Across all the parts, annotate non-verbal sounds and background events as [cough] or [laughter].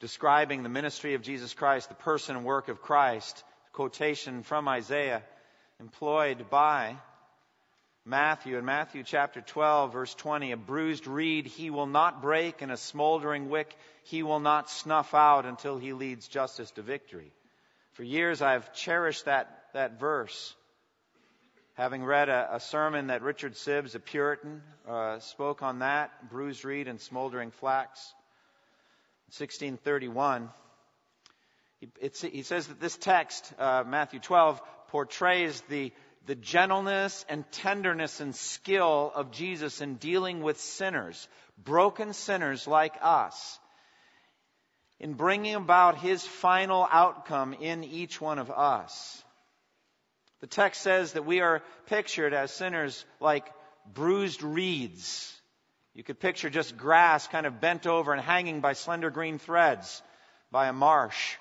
describing the ministry of Jesus Christ, the person and work of Christ, quotation from Isaiah employed by Matthew. In Matthew chapter 12, verse 20, a bruised reed he will not break, and a smoldering wick he will not snuff out until he leads justice to victory. For years I've cherished that, that verse. Having read a, a sermon that Richard Sibbes, a Puritan, uh, spoke on that, bruised reed and smoldering flax. 1631, he, says that this text, uh, Matthew 12, portrays the, the gentleness and tenderness and skill of Jesus in dealing with sinners, broken sinners like us, in bringing about his final outcome in each one of us. The text says that we are pictured as sinners like bruised reeds you could picture just grass kind of bent over and hanging by slender green threads by a marsh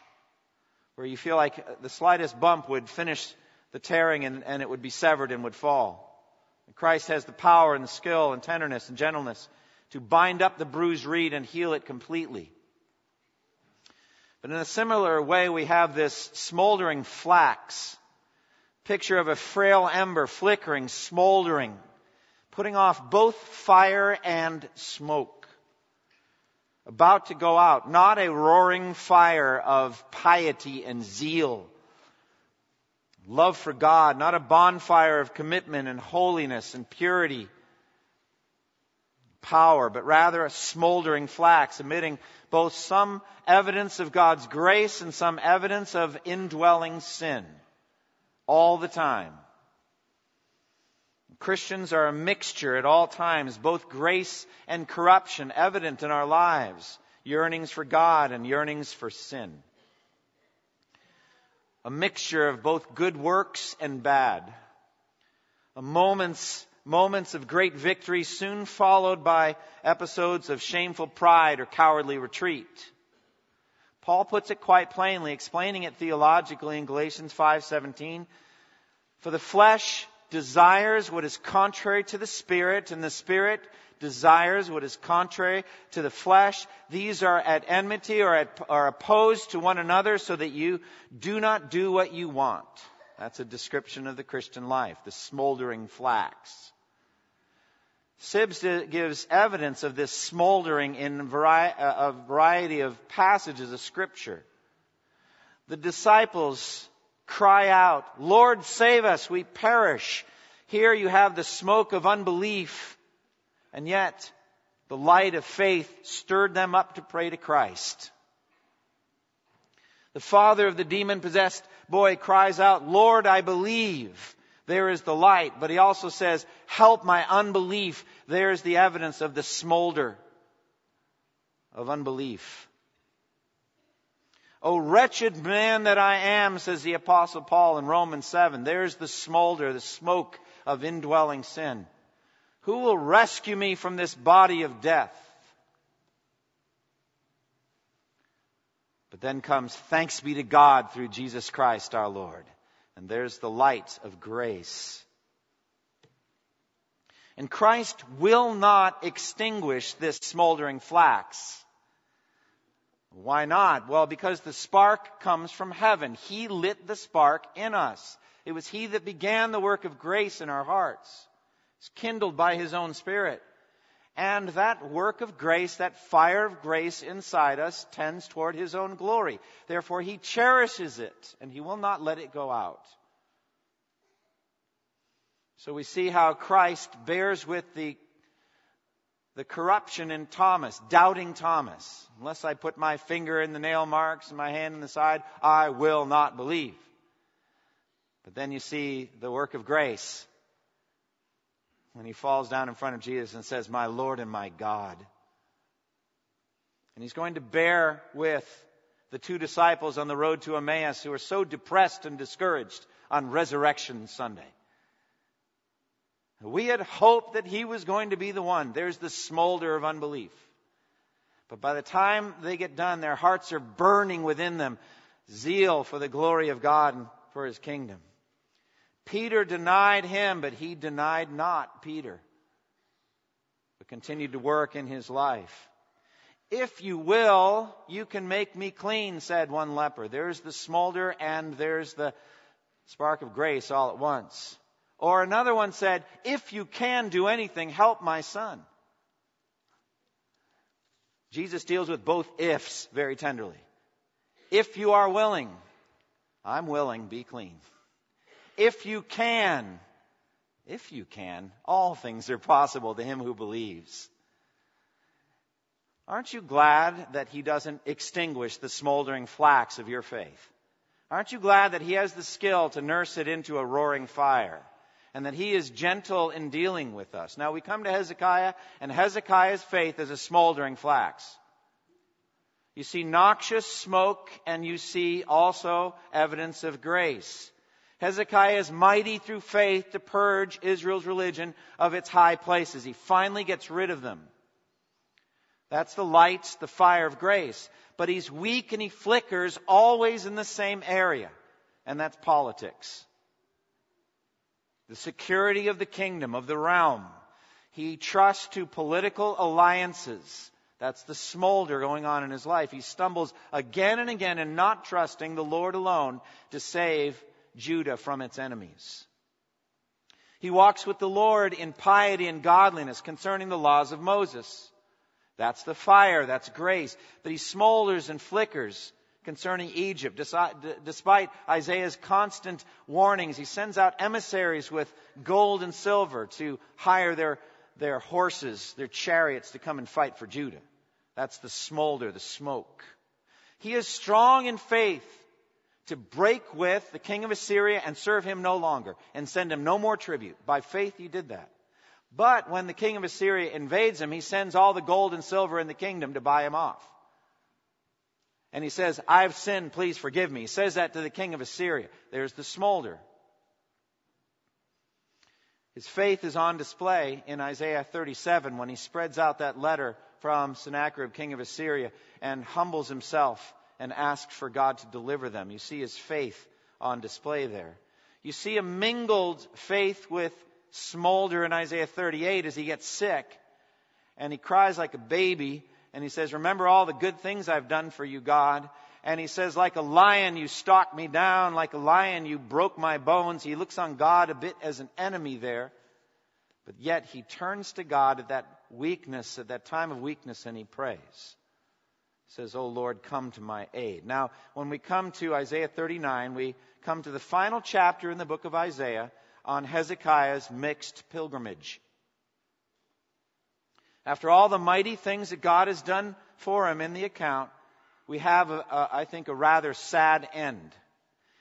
where you feel like the slightest bump would finish the tearing and, and it would be severed and would fall. And Christ has the power and the skill and tenderness and gentleness to bind up the bruised reed and heal it completely. But in a similar way, we have this smoldering flax, picture of a frail ember flickering, smoldering, putting off both fire and smoke. About to go out, not a roaring fire of piety and zeal. Love for God, not a bonfire of commitment and holiness and purity, power, but rather a smoldering flax, emitting both some evidence of God's grace and some evidence of indwelling sin all the time. Christians are a mixture at all times, both grace and corruption evident in our lives, yearnings for God and yearnings for sin. A mixture of both good works and bad. A moments, moments of great victory soon followed by episodes of shameful pride or cowardly retreat. Paul puts it quite plainly, explaining it theologically in Galatians 5:17. For the flesh desires what is contrary to the Spirit, and the Spirit desires what is contrary to the flesh. These are at enmity or at, are opposed to one another so that you do not do what you want. That's a description of the Christian life, the smoldering flax. Sibbes gives evidence of this smoldering in uh, a variety of passages of Scripture. The disciples cry out, Lord, save us, we perish. Here you have the smoke of unbelief, and yet the light of faith stirred them up to pray to Christ. The father of the demon possessed boy cries out, Lord, I believe. There is the light. But he also says, help my unbelief. There is the evidence of the smolder of unbelief. O wretched man that I am, says the apostle Paul in Romans 7. There's the smolder, the smoke of indwelling sin. Who will rescue me from this body of death? But then comes thanks be to God through Jesus Christ our Lord. And there's the light of grace. And Christ will not extinguish this smoldering flax. Why not? Well, because the spark comes from heaven. He lit the spark in us. It was He that began the work of grace in our hearts. It's kindled by His own Spirit. And that work of grace, that fire of grace inside us tends toward His own glory. Therefore, He cherishes it and He will not let it go out. So we see how Christ bears with the the corruption in Thomas, doubting Thomas. Unless I put my finger in the nail marks and my hand in the side, I will not believe. But then you see the work of grace when he falls down in front of Jesus and says, My Lord and my God. And he's going to bear with the two disciples on the road to Emmaus who are so depressed and discouraged on Resurrection Sunday. We had hoped that he was going to be the one. There's the smolder of unbelief. But by the time they get done, their hearts are burning within them zeal for the glory of God and for his kingdom. Peter denied him, but he denied not Peter, but continued to work in his life. If you will, you can make me clean, said one leper. There's the smolder and there's the spark of grace all at once. Or another one said, If you can do anything, help my son. Jesus deals with both ifs very tenderly. If you are willing, I'm willing, be clean. If you can, if you can, all things are possible to him who believes. Aren't you glad that he doesn't extinguish the smoldering flax of your faith? Aren't you glad that he has the skill to nurse it into a roaring fire? And that he is gentle in dealing with us. Now we come to Hezekiah, and Hezekiah's faith is a smoldering flax. You see noxious smoke, and you see also evidence of grace. Hezekiah is mighty through faith to purge Israel's religion of its high places. He finally gets rid of them. That's the lights, the fire of grace. But he's weak and he flickers always in the same area, and that's politics. The security of the kingdom, of the realm. He trusts to political alliances. That's the smolder going on in his life. He stumbles again and again in not trusting the Lord alone to save Judah from its enemies. He walks with the Lord in piety and godliness concerning the laws of Moses. That's the fire, that's grace. But he smolders and flickers concerning Egypt. Despite Isaiah's constant warnings, he sends out emissaries with gold and silver to hire their, their horses, their chariots to come and fight for Judah. That's the smolder, the smoke. He is strong in faith to break with the king of Assyria and serve him no longer and send him no more tribute. By faith, he did that. But when the king of Assyria invades him, he sends all the gold and silver in the kingdom to buy him off. And he says, I've sinned, please forgive me. He says that to the king of Assyria. There's the smolder. His faith is on display in Isaiah 37 when he spreads out that letter from Sennacherib, king of Assyria, and humbles himself and asks for God to deliver them. You see his faith on display there. You see a mingled faith with smolder in Isaiah 38 as he gets sick and he cries like a baby and he says, Remember all the good things I've done for you, God. And he says, Like a lion, you stalked me down. Like a lion, you broke my bones. He looks on God a bit as an enemy there. But yet he turns to God at that weakness, at that time of weakness, and he prays. He says, Oh Lord, come to my aid. Now, when we come to Isaiah 39, we come to the final chapter in the book of Isaiah on Hezekiah's mixed pilgrimage. After all the mighty things that God has done for him in the account, we have, a, a, I think, a rather sad end.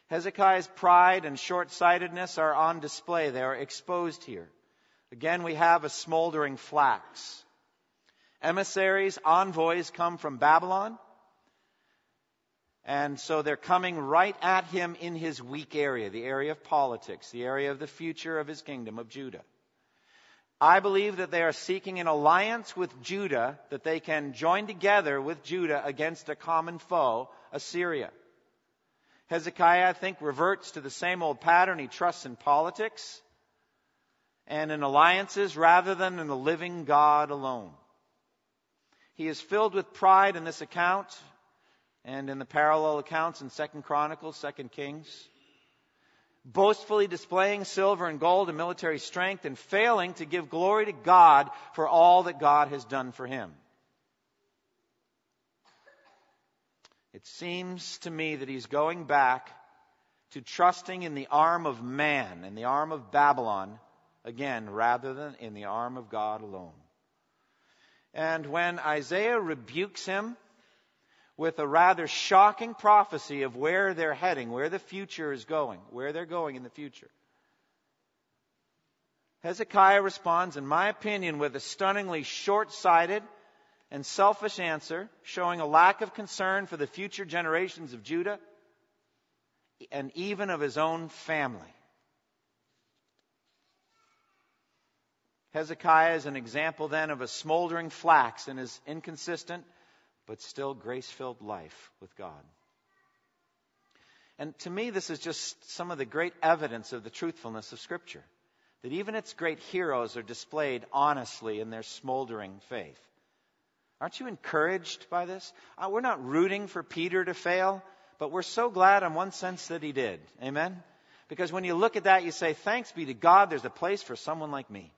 Hezekiah's pride and short sightedness are on display. They are exposed here. Again, we have a smoldering flax. Emissaries, envoys come from Babylon. And so they're coming right at him in his weak area, the area of politics, the area of the future of his kingdom of Judah. I believe that they are seeking an alliance with Judah that they can join together with Judah against a common foe, Assyria. Hezekiah, I think, reverts to the same old pattern. He trusts in politics and in alliances rather than in the living God alone. He is filled with pride in this account and in the parallel accounts in Second Chronicles, Second Kings, boastfully displaying silver and gold and military strength and failing to give glory to God for all that God has done for him. It seems to me that he's going back to trusting in the arm of man, in the arm of Babylon, again, rather than in the arm of God alone. And when Isaiah rebukes him with a rather shocking prophecy of where they're heading, where the future is going, where they're going in the future. Hezekiah responds, in my opinion, with a stunningly short sighted and selfish answer, showing a lack of concern for the future generations of Judah and even of his own family. Hezekiah is an example then of a smoldering flax in his inconsistent but still grace filled life with God. And to me, this is just some of the great evidence of the truthfulness of Scripture. That even its great heroes are displayed honestly in their smoldering faith. Aren't you encouraged by this? Uh, we're not rooting for Peter to fail, but we're so glad in one sense that he did. Amen? Because when you look at that, you say, Thanks be to God, there's a place for someone like me.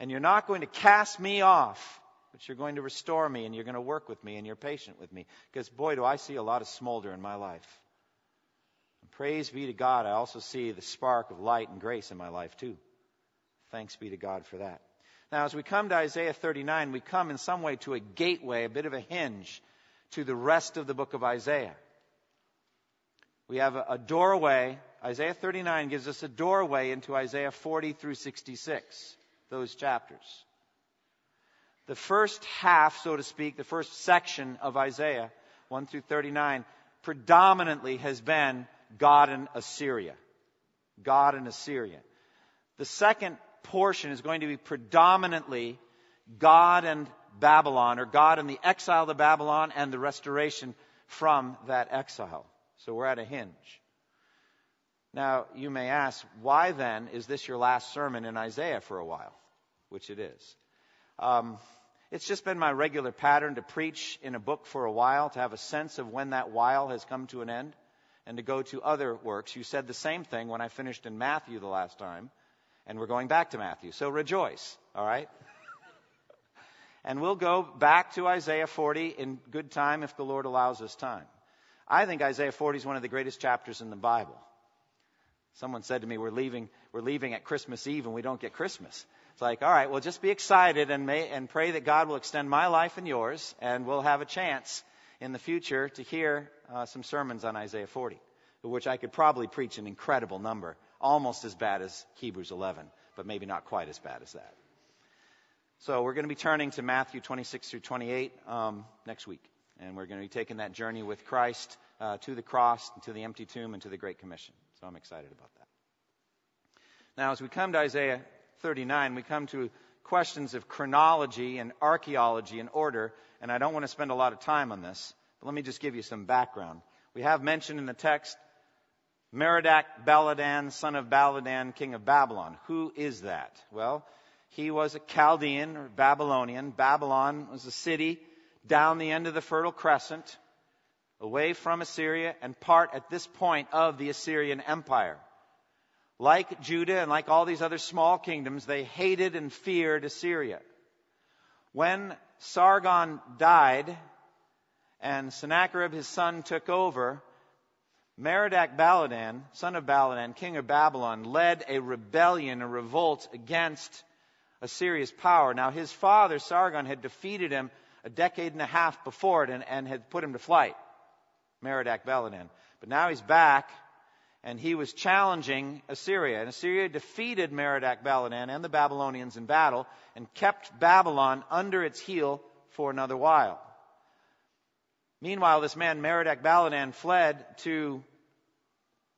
And you're not going to cast me off, but you're going to restore me and you're going to work with me and you're patient with me. Because boy, do I see a lot of smolder in my life. And praise be to God, I also see the spark of light and grace in my life too. Thanks be to God for that. Now, as we come to Isaiah 39, we come in some way to a gateway, a bit of a hinge to the rest of the book of Isaiah. We have a, a doorway. Isaiah 39 gives us a doorway into Isaiah 40 through 66, those chapters. The first half, so to speak, the first section of Isaiah 1 through 39, predominantly has been God and Assyria. God and Assyria. The second portion is going to be predominantly God and Babylon, or God and the exile to Babylon and the restoration from that exile. So we're at a hinge. Now, you may ask, why then is this your last sermon in Isaiah for a while? Which it is. Um, it's just been my regular pattern to preach in a book for a while, to have a sense of when that while has come to an end, and to go to other works. You said the same thing when I finished in Matthew the last time and we're going back to Matthew. So rejoice, all right? [laughs] and we'll go back to Isaiah 40 in good time if the Lord allows us time. I think Isaiah 40 is one of the greatest chapters in the Bible. Someone said to me, "We're leaving. We're leaving at Christmas Eve, and we don't get Christmas." It's like, all right, well, just be excited and may, and pray that God will extend my life and yours, and we'll have a chance in the future to hear uh, some sermons on Isaiah 40, which I could probably preach an incredible number almost as bad as Hebrews 11, but maybe not quite as bad as that. So we're going to be turning to Matthew 26 through 28 um, next week. And we're going to be taking that journey with Christ uh, to the cross, to the empty tomb, and to the Great Commission. So I'm excited about that. Now, as we come to Isaiah 39, we come to questions of chronology and archaeology and order. And I don't want to spend a lot of time on this, but let me just give you some background. We have mentioned in the text Merodach Baladan, son of Baladan, king of Babylon. Who is that? Well, he was a Chaldean or Babylonian. Babylon was a city down the end of the Fertile Crescent, away from Assyria, and part at this point of the Assyrian Empire. Like Judah and like all these other small kingdoms, they hated and feared Assyria. When Sargon died and Sennacherib, his son, took over, Merodach Baladan, son of Baladan, king of Babylon, led a rebellion, a revolt against Assyria's power. Now, his father, Sargon, had defeated him a decade and a half before it and, and had put him to flight, Merodach Baladan. But now he's back, and he was challenging Assyria. And Assyria defeated Merodach Baladan and the Babylonians in battle and kept Babylon under its heel for another while. Meanwhile, this man, Merodach Baladan, fled to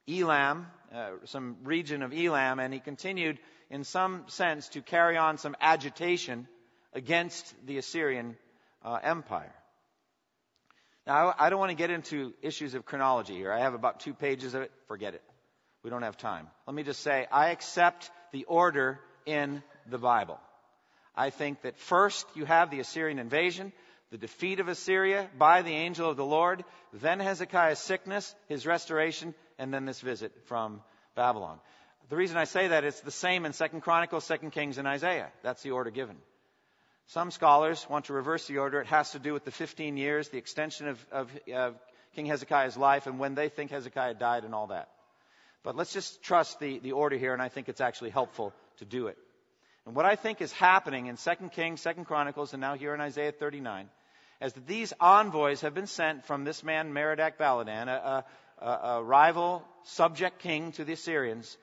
Elam, uh, some region of Elam, and he continued, in some sense, to carry on some agitation against the Assyrian uh, Empire. Now, I don't want to get into issues of chronology here. I have about two pages of it. Forget it. We don't have time. Let me just say, I accept the order in the Bible. I think that first you have the Assyrian invasion, the defeat of Assyria by the angel of the Lord, then Hezekiah's sickness, his restoration, and then this visit from Babylon. The reason I say that it's the same in Second Chronicles, Second Kings, and Isaiah. That's the order given. Some scholars want to reverse the order. It has to do with the 15 years, the extension of, of, of King Hezekiah's life, and when they think Hezekiah died and all that. But let's just trust the, the order here, and I think it's actually helpful to do it. And what I think is happening in 2 Kings, 2 Chronicles, and now here in Isaiah 39, is that these envoys have been sent from this man, Merodach Baladan, a, a, a rival subject king to the Assyrians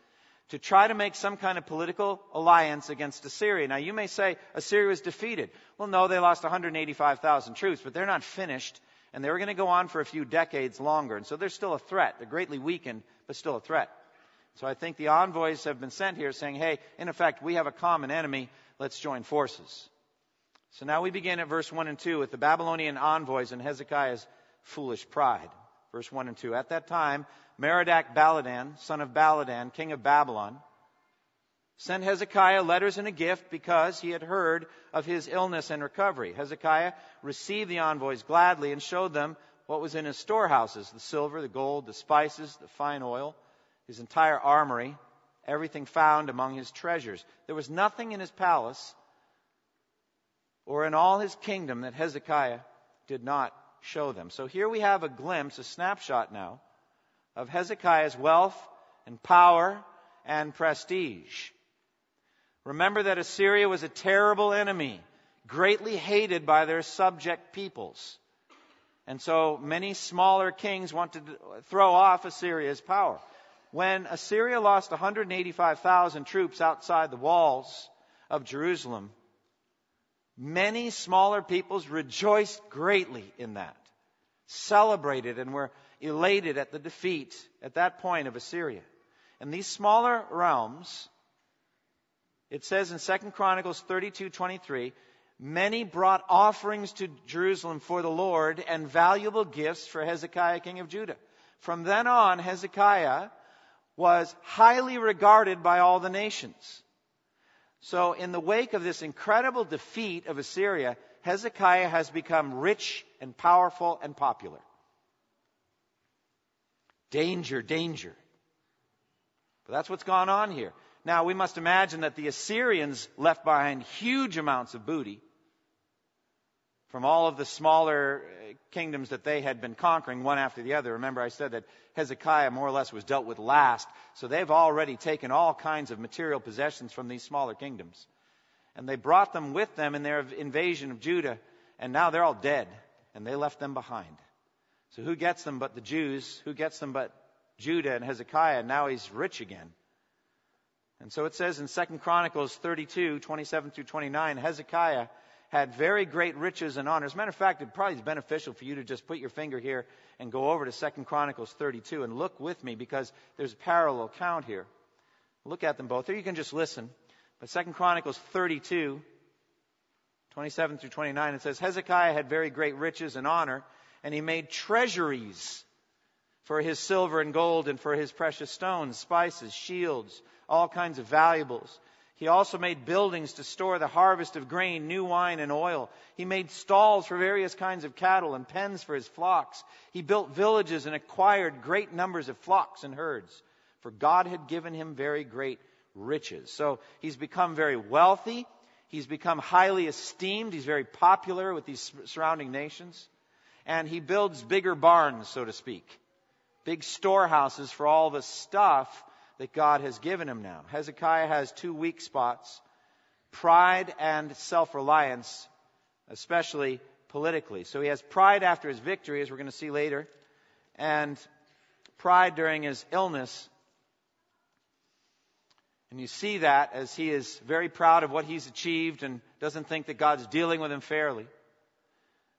to try to make some kind of political alliance against Assyria. Now, you may say Assyria was defeated. Well, no, they lost 185,000 troops, but they're not finished, and they were going to go on for a few decades longer. And so they're still a threat. They're greatly weakened, but still a threat. So I think the envoys have been sent here saying, hey, in effect, we have a common enemy. Let's join forces. So now we begin at verse 1 and 2 with the Babylonian envoys and Hezekiah's foolish pride. Verse 1 and 2. At that time, Merodach Baladan, son of Baladan, king of Babylon, sent Hezekiah letters and a gift because he had heard of his illness and recovery. Hezekiah received the envoys gladly and showed them what was in his storehouses the silver, the gold, the spices, the fine oil, his entire armory, everything found among his treasures. There was nothing in his palace or in all his kingdom that Hezekiah did not show them. So here we have a glimpse, a snapshot now, of Hezekiah's wealth and power and prestige. Remember that Assyria was a terrible enemy, greatly hated by their subject peoples. And so many smaller kings wanted to throw off Assyria's power. When Assyria lost 185,000 troops outside the walls of Jerusalem, Many smaller peoples rejoiced greatly in that, celebrated and were elated at the defeat at that point of Assyria. And these smaller realms, it says in 2 Chronicles 32:23, many brought offerings to Jerusalem for the Lord and valuable gifts for Hezekiah king of Judah. From then on, Hezekiah was highly regarded by all the nations. So, in the wake of this incredible defeat of Assyria, Hezekiah has become rich and powerful and popular. Danger, danger. But that's what's gone on here. Now, we must imagine that the Assyrians left behind huge amounts of booty from all of the smaller uh, kingdoms that they had been conquering one after the other. Remember, I said that Hezekiah more or less was dealt with last. So they've already taken all kinds of material possessions from these smaller kingdoms. And they brought them with them in their invasion of Judah. And now they're all dead. And they left them behind. So who gets them but the Jews? Who gets them but Judah and Hezekiah? Now he's rich again. And so it says in 2 Chronicles 32, 27 through 29, Hezekiah had very great riches and honor. As a matter of fact, it probably is beneficial for you to just put your finger here and go over to Second Chronicles 32 and look with me because there's a parallel count here. Look at them both, or you can just listen. But Second Chronicles 32, 27 through 29, it says, Hezekiah had very great riches and honor, and he made treasuries for his silver and gold and for his precious stones, spices, shields, all kinds of valuables. He also made buildings to store the harvest of grain, new wine, and oil. He made stalls for various kinds of cattle and pens for his flocks. He built villages and acquired great numbers of flocks and herds, for God had given him very great riches. So he's become very wealthy. He's become highly esteemed. He's very popular with these surrounding nations. And he builds bigger barns, so to speak, big storehouses for all the stuff that God has given him now. Hezekiah has two weak spots pride and self reliance, especially politically. So he has pride after his victory, as we're going to see later, and pride during his illness. And you see that as he is very proud of what he's achieved and doesn't think that God's dealing with him fairly.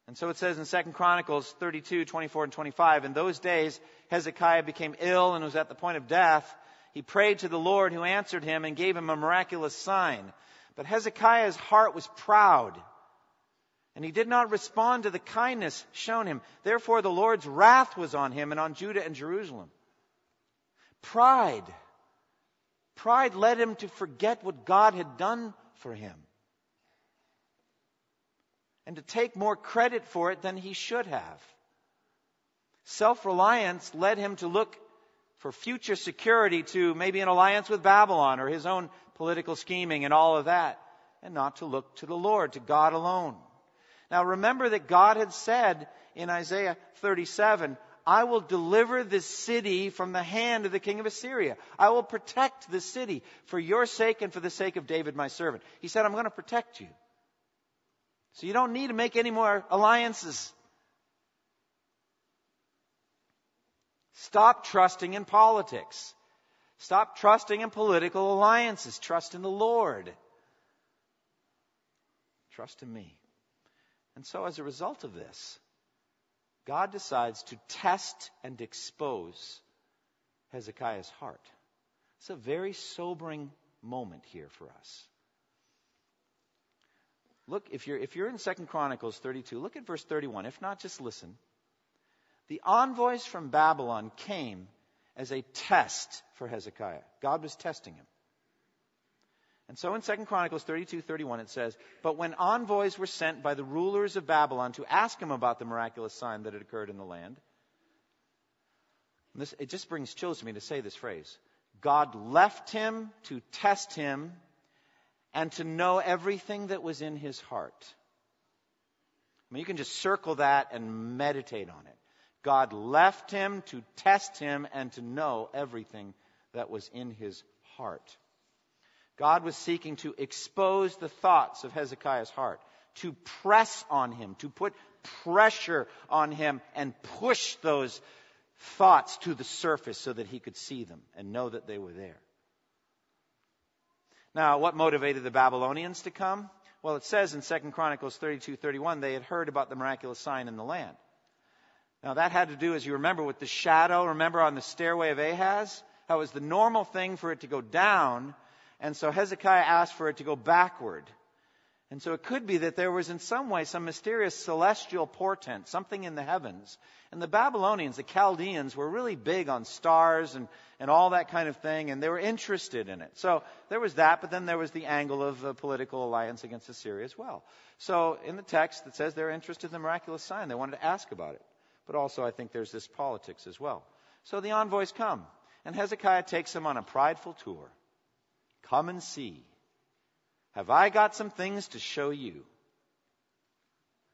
And so it says in 2 Chronicles 32, 24, and 25, in those days Hezekiah became ill and was at the point of death he prayed to the Lord who answered him and gave him a miraculous sign. But Hezekiah's heart was proud, and he did not respond to the kindness shown him. Therefore, the Lord's wrath was on him and on Judah and Jerusalem. Pride. Pride led him to forget what God had done for him and to take more credit for it than he should have. Self reliance led him to look for future security to maybe an alliance with Babylon or his own political scheming and all of that, and not to look to the Lord, to God alone. Now remember that God had said in Isaiah 37, I will deliver this city from the hand of the king of Assyria. I will protect this city for your sake and for the sake of David, my servant. He said, I'm going to protect you. So you don't need to make any more alliances. Stop trusting in politics. Stop trusting in political alliances. Trust in the Lord. Trust in me. And so, as a result of this, God decides to test and expose Hezekiah's heart. It's a very sobering moment here for us. Look, if you're, if you're in 2 Chronicles 32, look at verse 31. If not, just listen. The envoys from Babylon came as a test for Hezekiah. God was testing him. And so in 2 Chronicles 32, 31, it says, But when envoys were sent by the rulers of Babylon to ask him about the miraculous sign that had occurred in the land, this, it just brings chills to me to say this phrase. God left him to test him and to know everything that was in his heart. I mean, you can just circle that and meditate on it. God left him to test him and to know everything that was in his heart. God was seeking to expose the thoughts of Hezekiah's heart, to press on him, to put pressure on him and push those thoughts to the surface so that he could see them and know that they were there. Now, what motivated the Babylonians to come? Well, it says in 2 Chronicles 32 31, they had heard about the miraculous sign in the land. Now, that had to do, as you remember, with the shadow. Remember on the stairway of Ahaz? How it was the normal thing for it to go down and so Hezekiah asked for it to go backward. And so it could be that there was in some way some mysterious celestial portent, something in the heavens. And the Babylonians, the Chaldeans, were really big on stars and, and all that kind of thing, and they were interested in it. So there was that, but then there was the angle of a political alliance against Assyria as well. So in the text, it says they're interested in the miraculous sign. They wanted to ask about it. But also, I think there's this politics as well. So the envoys come, and Hezekiah takes them on a prideful tour. Come and see. Have I got some things to show you?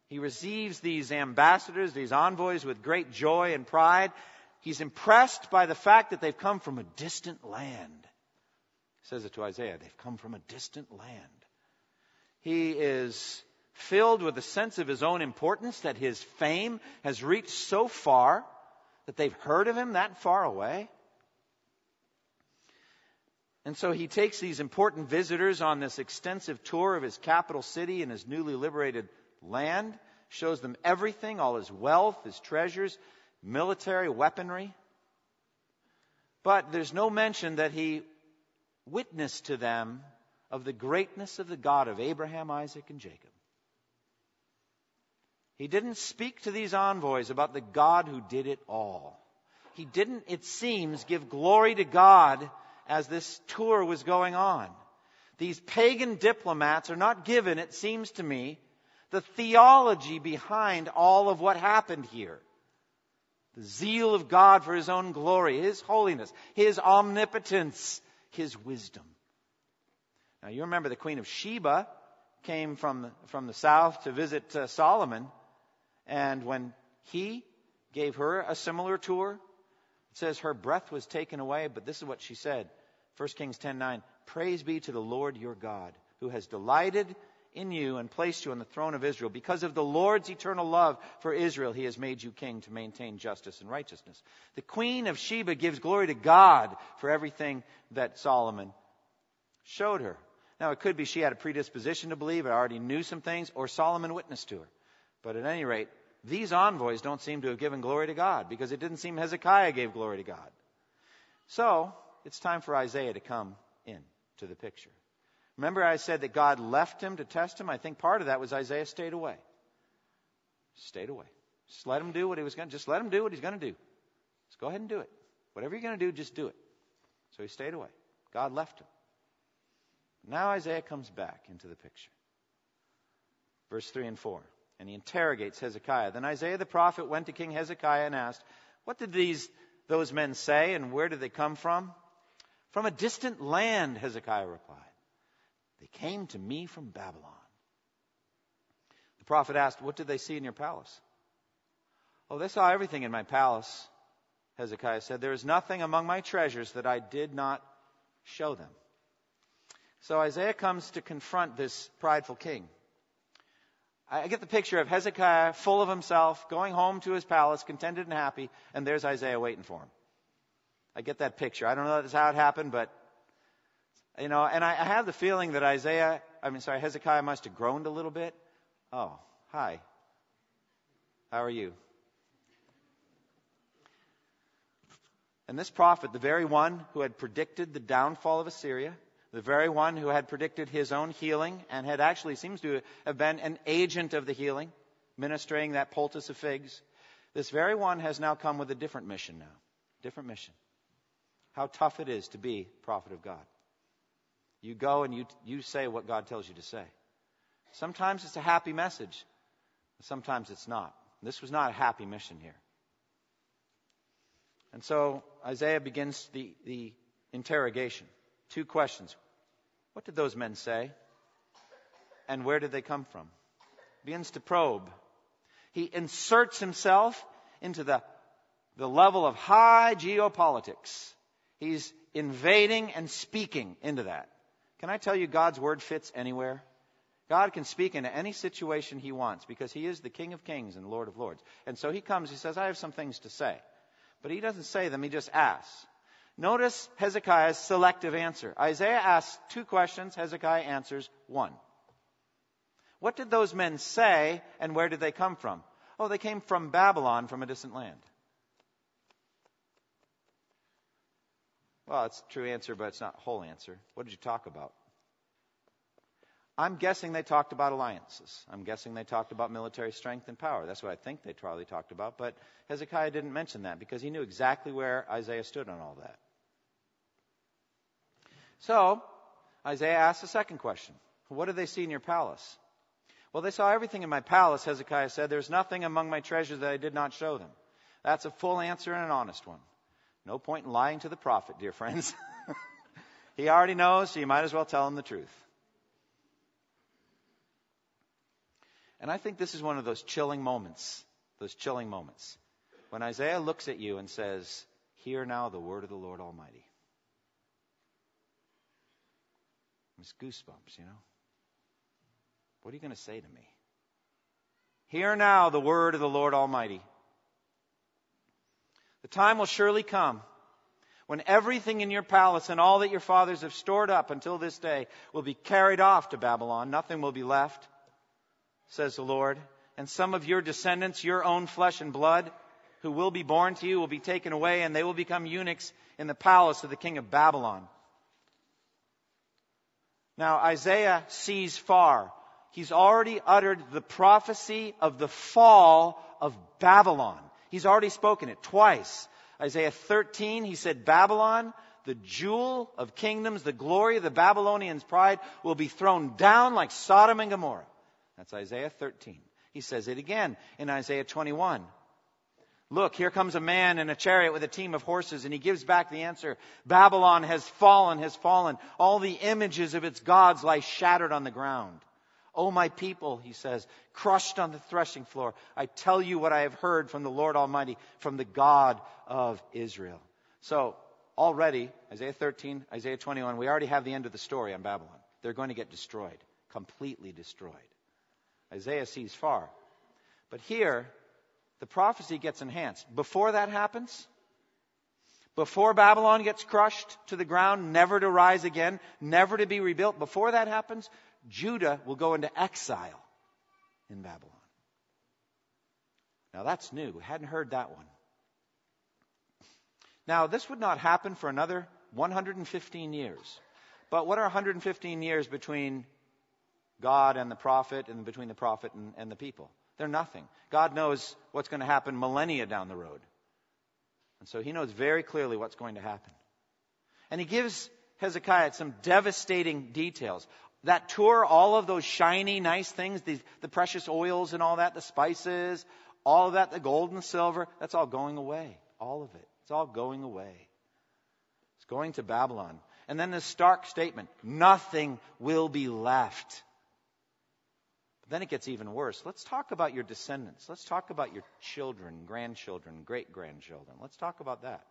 He receives these ambassadors, these envoys, with great joy and pride. He's impressed by the fact that they've come from a distant land. He says it to Isaiah they've come from a distant land. He is filled with a sense of his own importance, that his fame has reached so far that they've heard of him that far away. And so he takes these important visitors on this extensive tour of his capital city and his newly liberated land, shows them everything, all his wealth, his treasures, military weaponry. But there's no mention that he witnessed to them of the greatness of the God of Abraham, Isaac, and Jacob. He didn't speak to these envoys about the God who did it all. He didn't, it seems, give glory to God as this tour was going on. These pagan diplomats are not given, it seems to me, the theology behind all of what happened here. The zeal of God for His own glory, His holiness, His omnipotence, His wisdom. Now, you remember the Queen of Sheba came from, from the south to visit uh, Solomon, and when he gave her a similar tour, says her breath was taken away, but this is what she said. 1 Kings 10:9. Praise be to the Lord your God, who has delighted in you and placed you on the throne of Israel. Because of the Lord's eternal love for Israel, he has made you king to maintain justice and righteousness. The queen of Sheba gives glory to God for everything that Solomon showed her. Now, it could be she had a predisposition to believe, I already knew some things, or Solomon witnessed to her. But at any rate, these envoys don't seem to have given glory to God because it didn't seem Hezekiah gave glory to God. So, it's time for Isaiah to come in to the picture. Remember, I said that God left him to test him? I think part of that was Isaiah stayed away. Stayed away. Just let him do what he was going to, just let him do what he's going to do. Just go ahead and do it. Whatever you're going to do, just do it. So he stayed away. God left him. Now Isaiah comes back into the picture. Verse 3 and 4. And he interrogates Hezekiah. Then Isaiah the prophet went to King Hezekiah and asked, What did these those men say, and where did they come from? From a distant land, Hezekiah replied. They came to me from Babylon. The prophet asked, What did they see in your palace? Oh, they saw everything in my palace, Hezekiah said. There is nothing among my treasures that I did not show them. So Isaiah comes to confront this prideful king. I get the picture of Hezekiah full of himself, going home to his palace, contented and happy, and there's Isaiah waiting for him. I get that picture. I don't know that's how it happened, but you know, and I, I have the feeling that Isaiah, I mean, sorry, Hezekiah must have groaned a little bit. Oh, hi. How are you? And this prophet, the very one who had predicted the downfall of Assyria, the very one who had predicted his own healing and had actually seems to have been an agent of the healing, ministering that poultice of figs, this very one has now come with a different mission now. Different mission. How tough it is to be prophet of God. You go and you, you say what God tells you to say. Sometimes it's a happy message, sometimes it's not. This was not a happy mission here. And so Isaiah begins the, the interrogation. Two questions. What did those men say? And where did they come from? Begins to probe. He inserts himself into the, the level of high geopolitics. He's invading and speaking into that. Can I tell you, God's word fits anywhere? God can speak into any situation he wants because he is the King of kings and Lord of lords. And so he comes, he says, I have some things to say. But he doesn't say them, he just asks. Notice Hezekiah's selective answer. Isaiah asks two questions, Hezekiah answers one. What did those men say, and where did they come from? Oh, they came from Babylon, from a distant land. Well, it's a true answer, but it's not a whole answer. What did you talk about? I'm guessing they talked about alliances. I'm guessing they talked about military strength and power. That's what I think they probably talked about. But Hezekiah didn't mention that because he knew exactly where Isaiah stood on all that. So, Isaiah asks a second question What did they see in your palace? Well, they saw everything in my palace, Hezekiah said. There's nothing among my treasures that I did not show them. That's a full answer and an honest one. No point in lying to the prophet, dear friends. [laughs] he already knows, so you might as well tell him the truth. And I think this is one of those chilling moments, those chilling moments, when Isaiah looks at you and says, Hear now the word of the Lord Almighty. It's goosebumps, you know. What are you going to say to me? Hear now the word of the Lord Almighty. The time will surely come when everything in your palace and all that your fathers have stored up until this day will be carried off to Babylon. Nothing will be left, says the Lord. And some of your descendants, your own flesh and blood, who will be born to you, will be taken away, and they will become eunuchs in the palace of the king of Babylon. Now, Isaiah sees far. He's already uttered the prophecy of the fall of Babylon. He's already spoken it twice. Isaiah 13, he said, Babylon, the jewel of kingdoms, the glory of the Babylonians' pride, will be thrown down like Sodom and Gomorrah. That's Isaiah 13. He says it again in Isaiah 21. Look, here comes a man in a chariot with a team of horses, and he gives back the answer Babylon has fallen, has fallen. All the images of its gods lie shattered on the ground. O my people, he says, crushed on the threshing floor, I tell you what I have heard from the Lord Almighty, from the God of Israel. So, already, Isaiah 13, Isaiah 21, we already have the end of the story on Babylon. They're going to get destroyed, completely destroyed. Isaiah sees far. But here, the prophecy gets enhanced. Before that happens, before Babylon gets crushed to the ground, never to rise again, never to be rebuilt, before that happens, Judah will go into exile in Babylon. Now that's new. We hadn't heard that one. Now, this would not happen for another 115 years. But what are 115 years between God and the prophet and between the prophet and, and the people? They're nothing. God knows what's going to happen millennia down the road. And so he knows very clearly what's going to happen. And he gives Hezekiah some devastating details. That tour, all of those shiny, nice things, the, the precious oils and all that, the spices, all of that, the gold and silver, that's all going away. All of it. It's all going away. It's going to Babylon. And then this stark statement nothing will be left. But then it gets even worse. Let's talk about your descendants. Let's talk about your children, grandchildren, great grandchildren. Let's talk about that.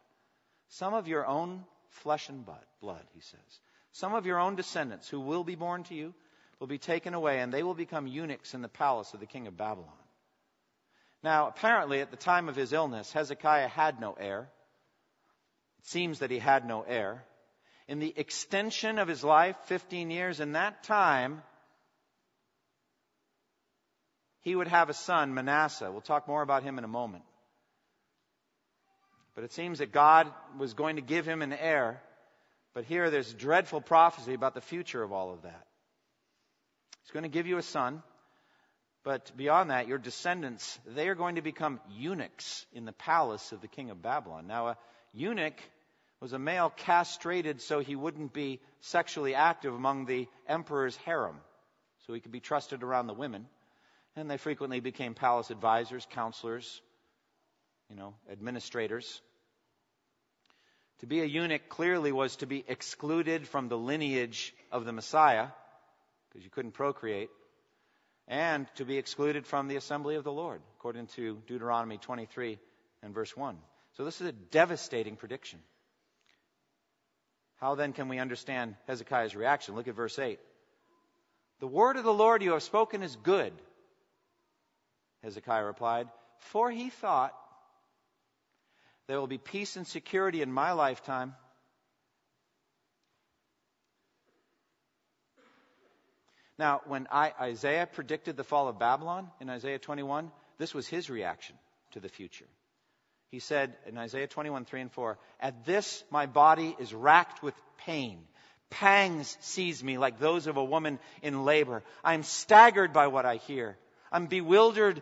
Some of your own flesh and blood, he says. Some of your own descendants who will be born to you will be taken away, and they will become eunuchs in the palace of the king of Babylon. Now, apparently, at the time of his illness, Hezekiah had no heir. It seems that he had no heir. In the extension of his life, 15 years, in that time, he would have a son, Manasseh. We'll talk more about him in a moment. But it seems that God was going to give him an heir. But here there's dreadful prophecy about the future of all of that. He's going to give you a son. But beyond that, your descendants, they are going to become eunuchs in the palace of the king of Babylon. Now, a eunuch was a male castrated so he wouldn't be sexually active among the emperor's harem, so he could be trusted around the women. And they frequently became palace advisors, counselors, you know, administrators. To be a eunuch clearly was to be excluded from the lineage of the Messiah, because you couldn't procreate, and to be excluded from the assembly of the Lord, according to Deuteronomy 23 and verse 1. So this is a devastating prediction. How then can we understand Hezekiah's reaction? Look at verse 8. The word of the Lord you have spoken is good, Hezekiah replied, for he thought there will be peace and security in my lifetime. Now, when I, Isaiah predicted the fall of Babylon in Isaiah 21, this was his reaction to the future. He said in Isaiah 21, 3 and 4, At this my body is racked with pain. Pangs seize me like those of a woman in labor. I am staggered by what I hear. I'm bewildered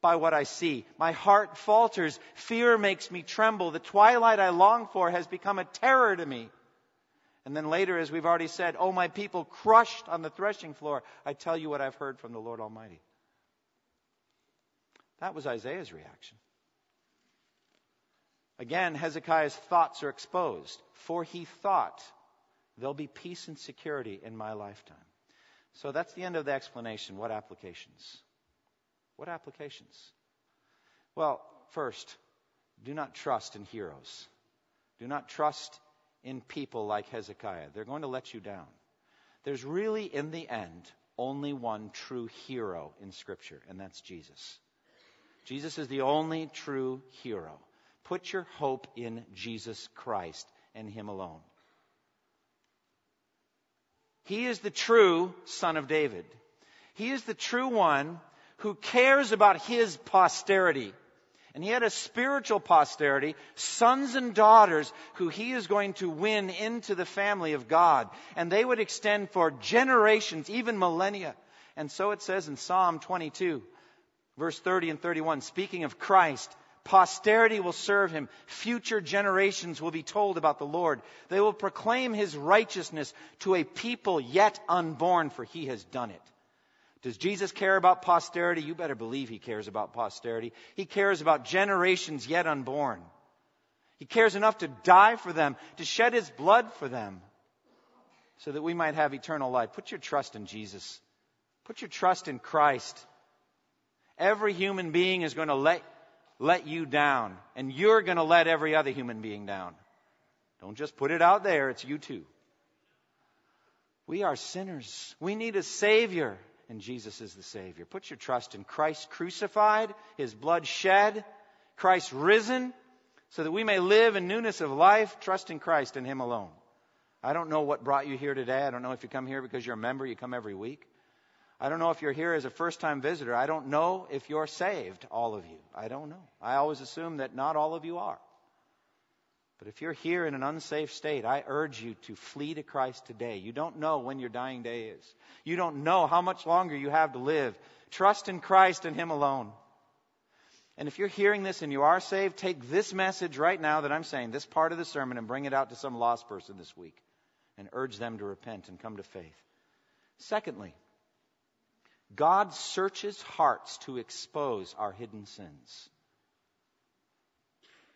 by what I see. My heart falters. Fear makes me tremble. The twilight I long for has become a terror to me. And then later, as we've already said, Oh, my people crushed on the threshing floor, I tell you what I've heard from the Lord Almighty. That was Isaiah's reaction. Again, Hezekiah's thoughts are exposed, for he thought, There'll be peace and security in my lifetime. So that's the end of the explanation. What applications? What applications? Well, first, do not trust in heroes. Do not trust in people like Hezekiah. They're going to let you down. There's really, in the end, only one true hero in Scripture, and that's Jesus. Jesus is the only true hero. Put your hope in Jesus Christ and Him alone. He is the true Son of David. He is the true one who cares about his posterity. And he had a spiritual posterity, sons and daughters who he is going to win into the family of God. And they would extend for generations, even millennia. And so it says in Psalm 22, verse 30 and 31, speaking of Christ, Posterity will serve him. Future generations will be told about the Lord. They will proclaim his righteousness to a people yet unborn, for he has done it. Does Jesus care about posterity? You better believe he cares about posterity. He cares about generations yet unborn. He cares enough to die for them, to shed his blood for them, so that we might have eternal life. Put your trust in Jesus. Put your trust in Christ. Every human being is going to let, let you down, and you're going to let every other human being down. Don't just put it out there, it's you too. We are sinners. We need a Savior and Jesus is the Savior. Put your trust in Christ crucified, His blood shed, Christ risen, so that we may live in newness of life, trust in Christ and Him alone. I don't know what brought you here today. I don't know if you come here because you're a member, you come every week. I don't know if you're here as a first time visitor. I don't know if you're saved, all of you. I don't know. I always assume that not all of you are. But if you're here in an unsafe state, I urge you to flee to Christ today. You don't know when your dying day is. You don't know how much longer you have to live. Trust in Christ and Him alone. And if you're hearing this and you are saved, take this message right now that I'm saying, this part of the sermon, and bring it out to some lost person this week and urge them to repent and come to faith. Secondly, God searches hearts to expose our hidden sins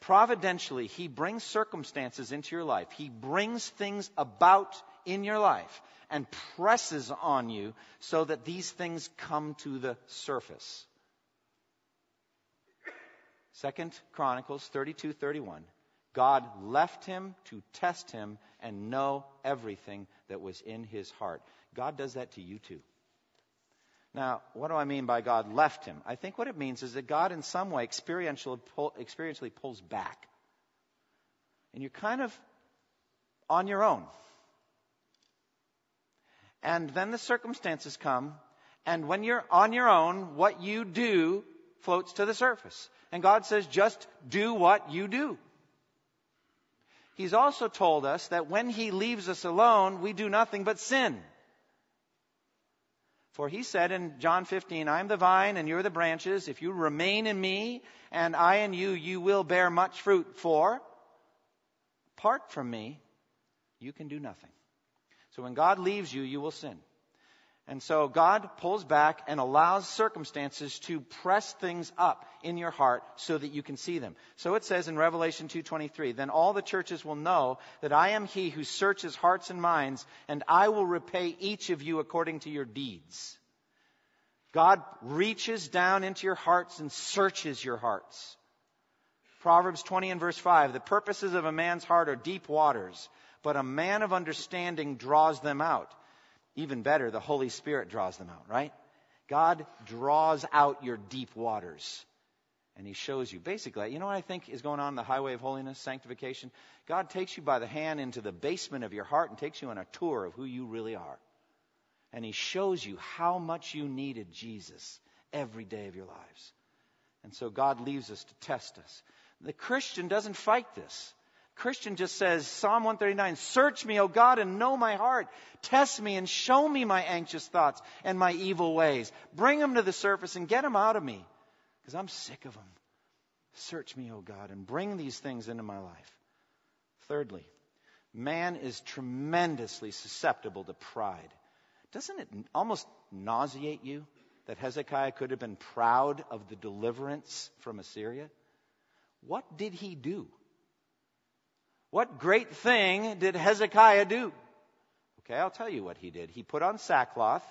providentially, He brings circumstances into your life. He brings things about in your life and presses on you so that these things come to the surface. Second Chronicles 32 31. God left him to test him and know everything that was in his heart. God does that to you too. Now, what do I mean by God left him? I think what it means is that God, in some way, experientially, pull, experientially pulls back. and you're kind of on your own. And then the circumstances come, and when you're on your own, what you do floats to the surface. And God says, just do what you do. He's also told us that when He leaves us alone, we do nothing but sin. For He said in John 15, I am the vine and you're the branches. If you remain in me and I in you, you will bear much fruit. For apart from me, you can do nothing. So when God leaves you, you will sin. And so God pulls back and allows circumstances to press things up in your heart so that you can see them. So it says in Revelation 2:23, "Then all the churches will know that I am he who searches hearts and minds, and I will repay each of you according to your deeds." God reaches down into your hearts and searches your hearts. Proverbs 20 and verse 5, "The purposes of a man's heart are deep waters, but a man of understanding draws them out." Even better, the Holy Spirit draws them out, right? God draws out your deep waters. And he shows you. Basically, you know what I think is going on in the highway of holiness, sanctification? God takes you by the hand into the basement of your heart and takes you on a tour of who you really are. And he shows you how much you needed Jesus every day of your lives. And so God leaves us to test us. The Christian doesn't fight this. Christian just says, Psalm 139, search me, O God, and know my heart. Test me and show me my anxious thoughts and my evil ways. Bring them to the surface and get them out of me because I'm sick of them. Search me, O God, and bring these things into my life. Thirdly, man is tremendously susceptible to pride. Doesn't it almost nauseate you that Hezekiah could have been proud of the deliverance from Assyria? What did he do? What great thing did Hezekiah do? Okay, I'll tell you what he did. He put on sackcloth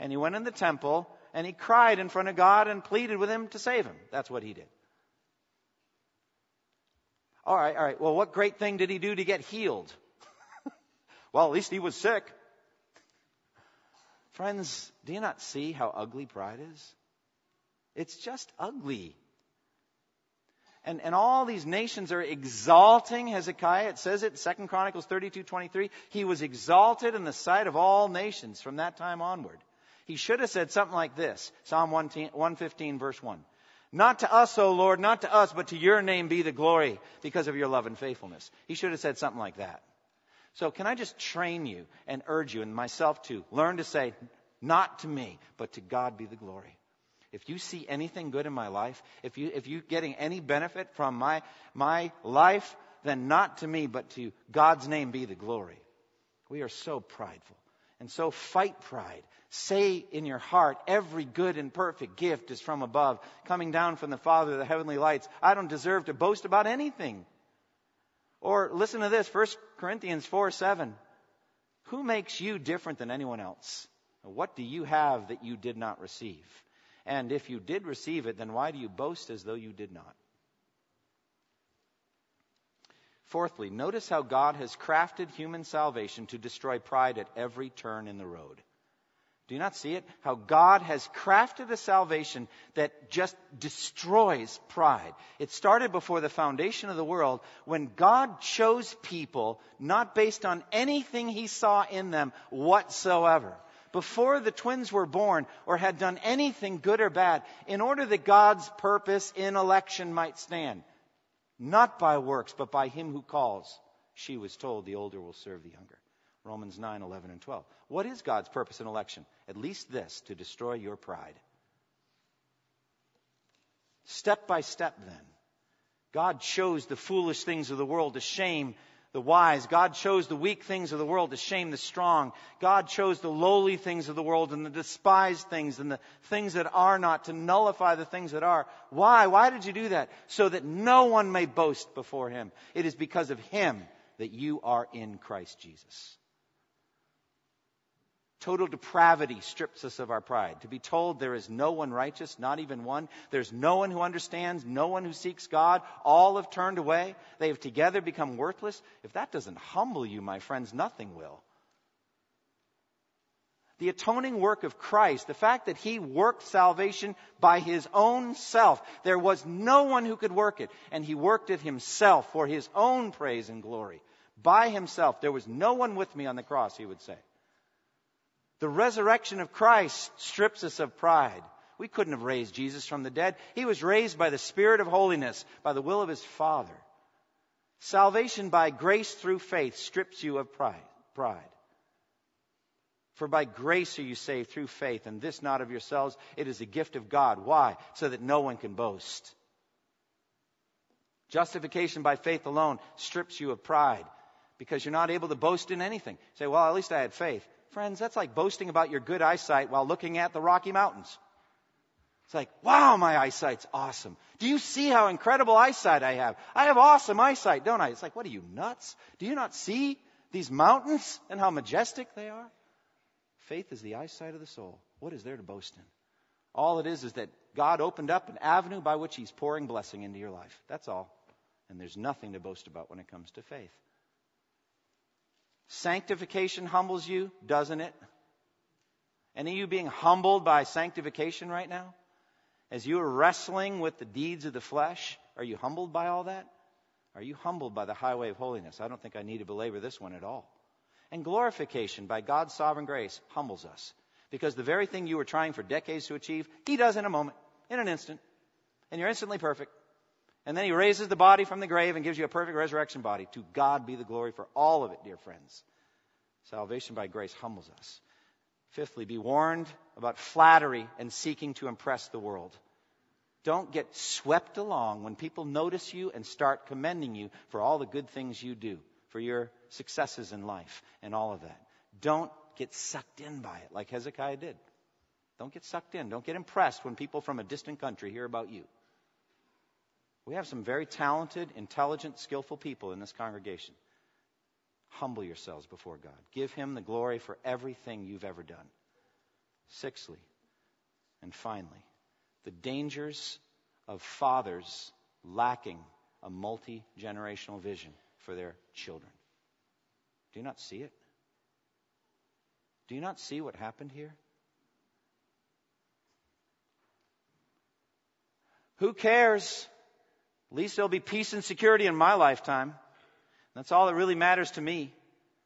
and he went in the temple and he cried in front of God and pleaded with him to save him. That's what he did. All right, all right. Well, what great thing did he do to get healed? [laughs] well, at least he was sick. Friends, do you not see how ugly pride is? It's just ugly and, and all these nations are exalting Hezekiah. It says it, Second Chronicles 32, 23. He was exalted in the sight of all nations from that time onward. He should have said something like this, Psalm 115, verse 1. Not to us, O Lord, not to us, but to your name be the glory because of your love and faithfulness. He should have said something like that. So can I just train you and urge you and myself to learn to say, not to me, but to God be the glory. If you see anything good in my life, if you if you're getting any benefit from my my life, then not to me, but to God's name be the glory. We are so prideful. And so fight pride. Say in your heart, every good and perfect gift is from above, coming down from the Father of the heavenly lights. I don't deserve to boast about anything. Or listen to this, 1 Corinthians 4 7. Who makes you different than anyone else? What do you have that you did not receive? And if you did receive it, then why do you boast as though you did not? Fourthly, notice how God has crafted human salvation to destroy pride at every turn in the road. Do you not see it? How God has crafted a salvation that just destroys pride. It started before the foundation of the world when God chose people not based on anything he saw in them whatsoever before the twins were born or had done anything good or bad, in order that God's purpose in election might stand. Not by works, but by him who calls. She was told the older will serve the younger. Romans 9, 11, and 12. What is God's purpose in election? At least this to destroy your pride. Step by step, then. God chose the foolish things of the world to shame the wise. God chose the weak things of the world to shame the strong. God chose the lowly things of the world and the despised things and the things that are not to nullify the things that are. Why? Why did you do that? So that no one may boast before him. It is because of him that you are in Christ Jesus. Total depravity strips us of our pride. To be told there is no one righteous, not even one. There's no one who understands, no one who seeks God. All have turned away. They have together become worthless. If that doesn't humble you, my friends, nothing will. The atoning work of Christ, the fact that he worked salvation by his own self. There was no one who could work it, and he worked it himself for his own praise and glory. By himself. There was no one with me on the cross, he would say. The resurrection of Christ strips us of pride. We couldn't have raised Jesus from the dead. He was raised by the Spirit of holiness, by the will of his Father. Salvation by grace through faith strips you of pride. For by grace are you saved through faith, and this not of yourselves. It is a gift of God. Why? So that no one can boast. Justification by faith alone strips you of pride because you're not able to boast in anything. Say, well, at least I had faith. Friends, that's like boasting about your good eyesight while looking at the Rocky Mountains. It's like, wow, my eyesight's awesome. Do you see how incredible eyesight I have? I have awesome eyesight, don't I? It's like, what are you, nuts? Do you not see these mountains and how majestic they are? Faith is the eyesight of the soul. What is there to boast in? All it is is that God opened up an avenue by which He's pouring blessing into your life. That's all. And there's nothing to boast about when it comes to faith. Sanctification humbles you, doesn't it? Any of you being humbled by sanctification right now? As you are wrestling with the deeds of the flesh, are you humbled by all that? Are you humbled by the highway of holiness? I don't think I need to belabor this one at all. And glorification by God's sovereign grace humbles us. Because the very thing you were trying for decades to achieve, He does in a moment, in an instant. And you're instantly perfect. And then He raises the body from the grave and gives you a perfect resurrection body. To God be the glory for all of it, dear friends. Salvation by grace humbles us. Fifthly, be warned about flattery and seeking to impress the world. Don't get swept along when people notice you and start commending you for all the good things you do, for your successes in life and all of that. Don't get sucked in by it like Hezekiah did. Don't get sucked in. Don't get impressed when people from a distant country hear about you. We have some very talented, intelligent, skillful people in this congregation. Humble yourselves before God. Give Him the glory for everything you've ever done. Sixthly, and finally, the dangers of fathers lacking a multi generational vision for their children. Do you not see it? Do you not see what happened here? Who cares? At least there'll be peace and security in my lifetime. That's all that really matters to me.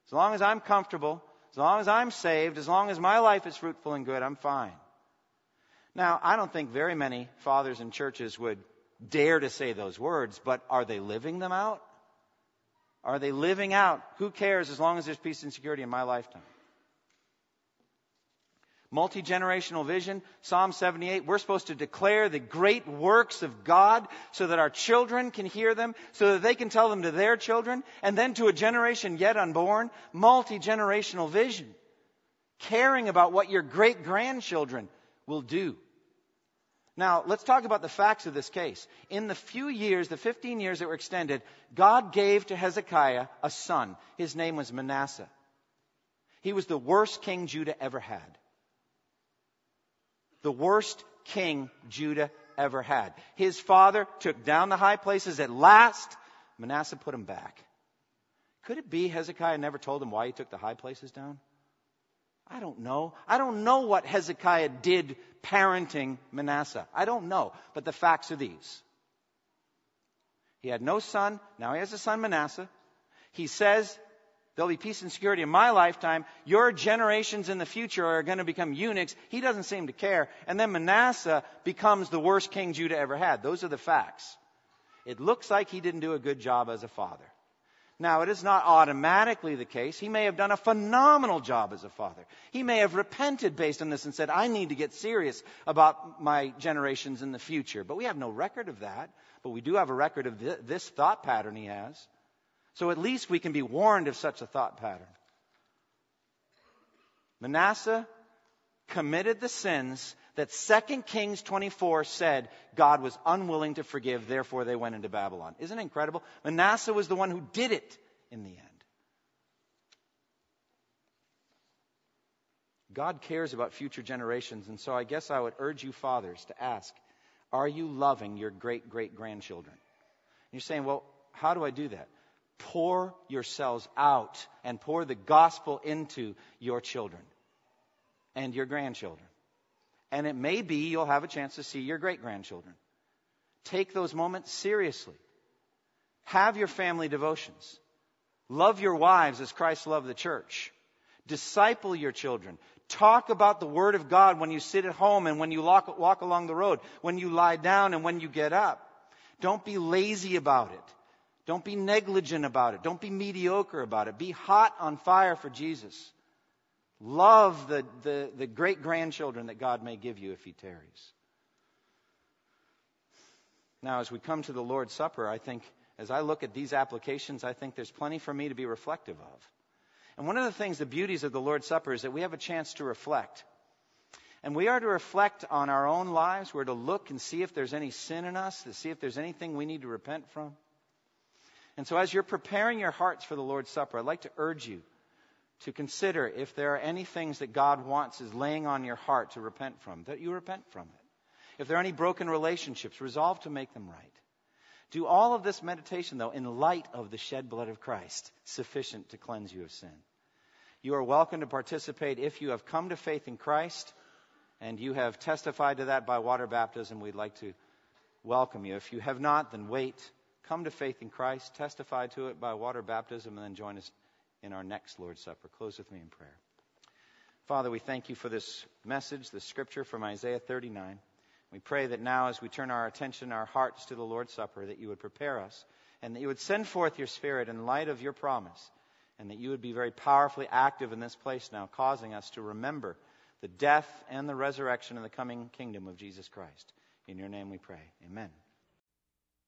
As long as I'm comfortable, as long as I'm saved, as long as my life is fruitful and good, I'm fine. Now, I don't think very many fathers in churches would dare to say those words, but are they living them out? Are they living out? Who cares as long as there's peace and security in my lifetime? Multi generational vision, Psalm 78, we're supposed to declare the great works of God so that our children can hear them, so that they can tell them to their children, and then to a generation yet unborn. Multi generational vision. Caring about what your great grandchildren will do. Now, let's talk about the facts of this case. In the few years, the 15 years that were extended, God gave to Hezekiah a son. His name was Manasseh. He was the worst king Judah ever had the worst king Judah ever had. His father took down the high places at last. Manasseh put him back. Could it be Hezekiah never told him why he took the high places down? I don't know. I don't know what Hezekiah did parenting Manasseh. I don't know. But the facts are these. He had no son. Now he has a son, Manasseh. He says There'll be peace and security in my lifetime. Your generations in the future are going to become eunuchs. He doesn't seem to care. And then Manasseh becomes the worst king Judah ever had. Those are the facts. It looks like he didn't do a good job as a father. Now, it is not automatically the case. He may have done a phenomenal job as a father. He may have repented based on this and said, I need to get serious about my generations in the future. But we have no record of that. But we do have a record of this thought pattern he has. So at least we can be warned of such a thought pattern. Manasseh committed the sins that 2 Kings 24 said God was unwilling to forgive, therefore they went into Babylon. Isn't it incredible? Manasseh was the one who did it in the end. God cares about future generations, and so I guess I would urge you, fathers, to ask Are you loving your great great grandchildren? You're saying, Well, how do I do that? Pour yourselves out and pour the gospel into your children. and your grandchildren. And it may be you'll have a chance to see your great grandchildren. Take those moments seriously. Have your family devotions. Love your wives as Christ loved the church. Disciple your children. Talk about the Word of God when you sit at home and when you walk, walk along the road, when you lie down and when you get up. Don't be lazy about it. Don't be negligent about it. Don't be mediocre about it. Be hot on fire for Jesus. Love the, the, the great grandchildren that God may give you if He tarries. Now, as we come to the Lord's Supper, I think, as I look at these applications, I think there's plenty for me to be reflective of. And one of the things, the beauties of the Lord's Supper, is that we have a chance to reflect. And we are to reflect on our own lives. We're to look and see if there's any sin in us, to see if there's anything we need to repent from. And so, as you're preparing your hearts for the Lord's Supper, I'd like to urge you to consider if there are any things that God wants is laying on your heart to repent from, that you repent from it. If there are any broken relationships, resolve to make them right. Do all of this meditation, though, in light of the shed blood of Christ, sufficient to cleanse you of sin. You are welcome to participate if you have come to faith in Christ and you have testified to that by water baptism. We'd like to welcome you. If you have not, then wait. Come to faith in Christ, testify to it by water baptism, and then join us in our next Lord's Supper. Close with me in prayer. Father, we thank you for this message, this scripture from Isaiah 39. We pray that now, as we turn our attention, our hearts to the Lord's Supper, that you would prepare us and that you would send forth your Spirit in light of your promise and that you would be very powerfully active in this place now, causing us to remember the death and the resurrection and the coming kingdom of Jesus Christ. In your name we pray. Amen.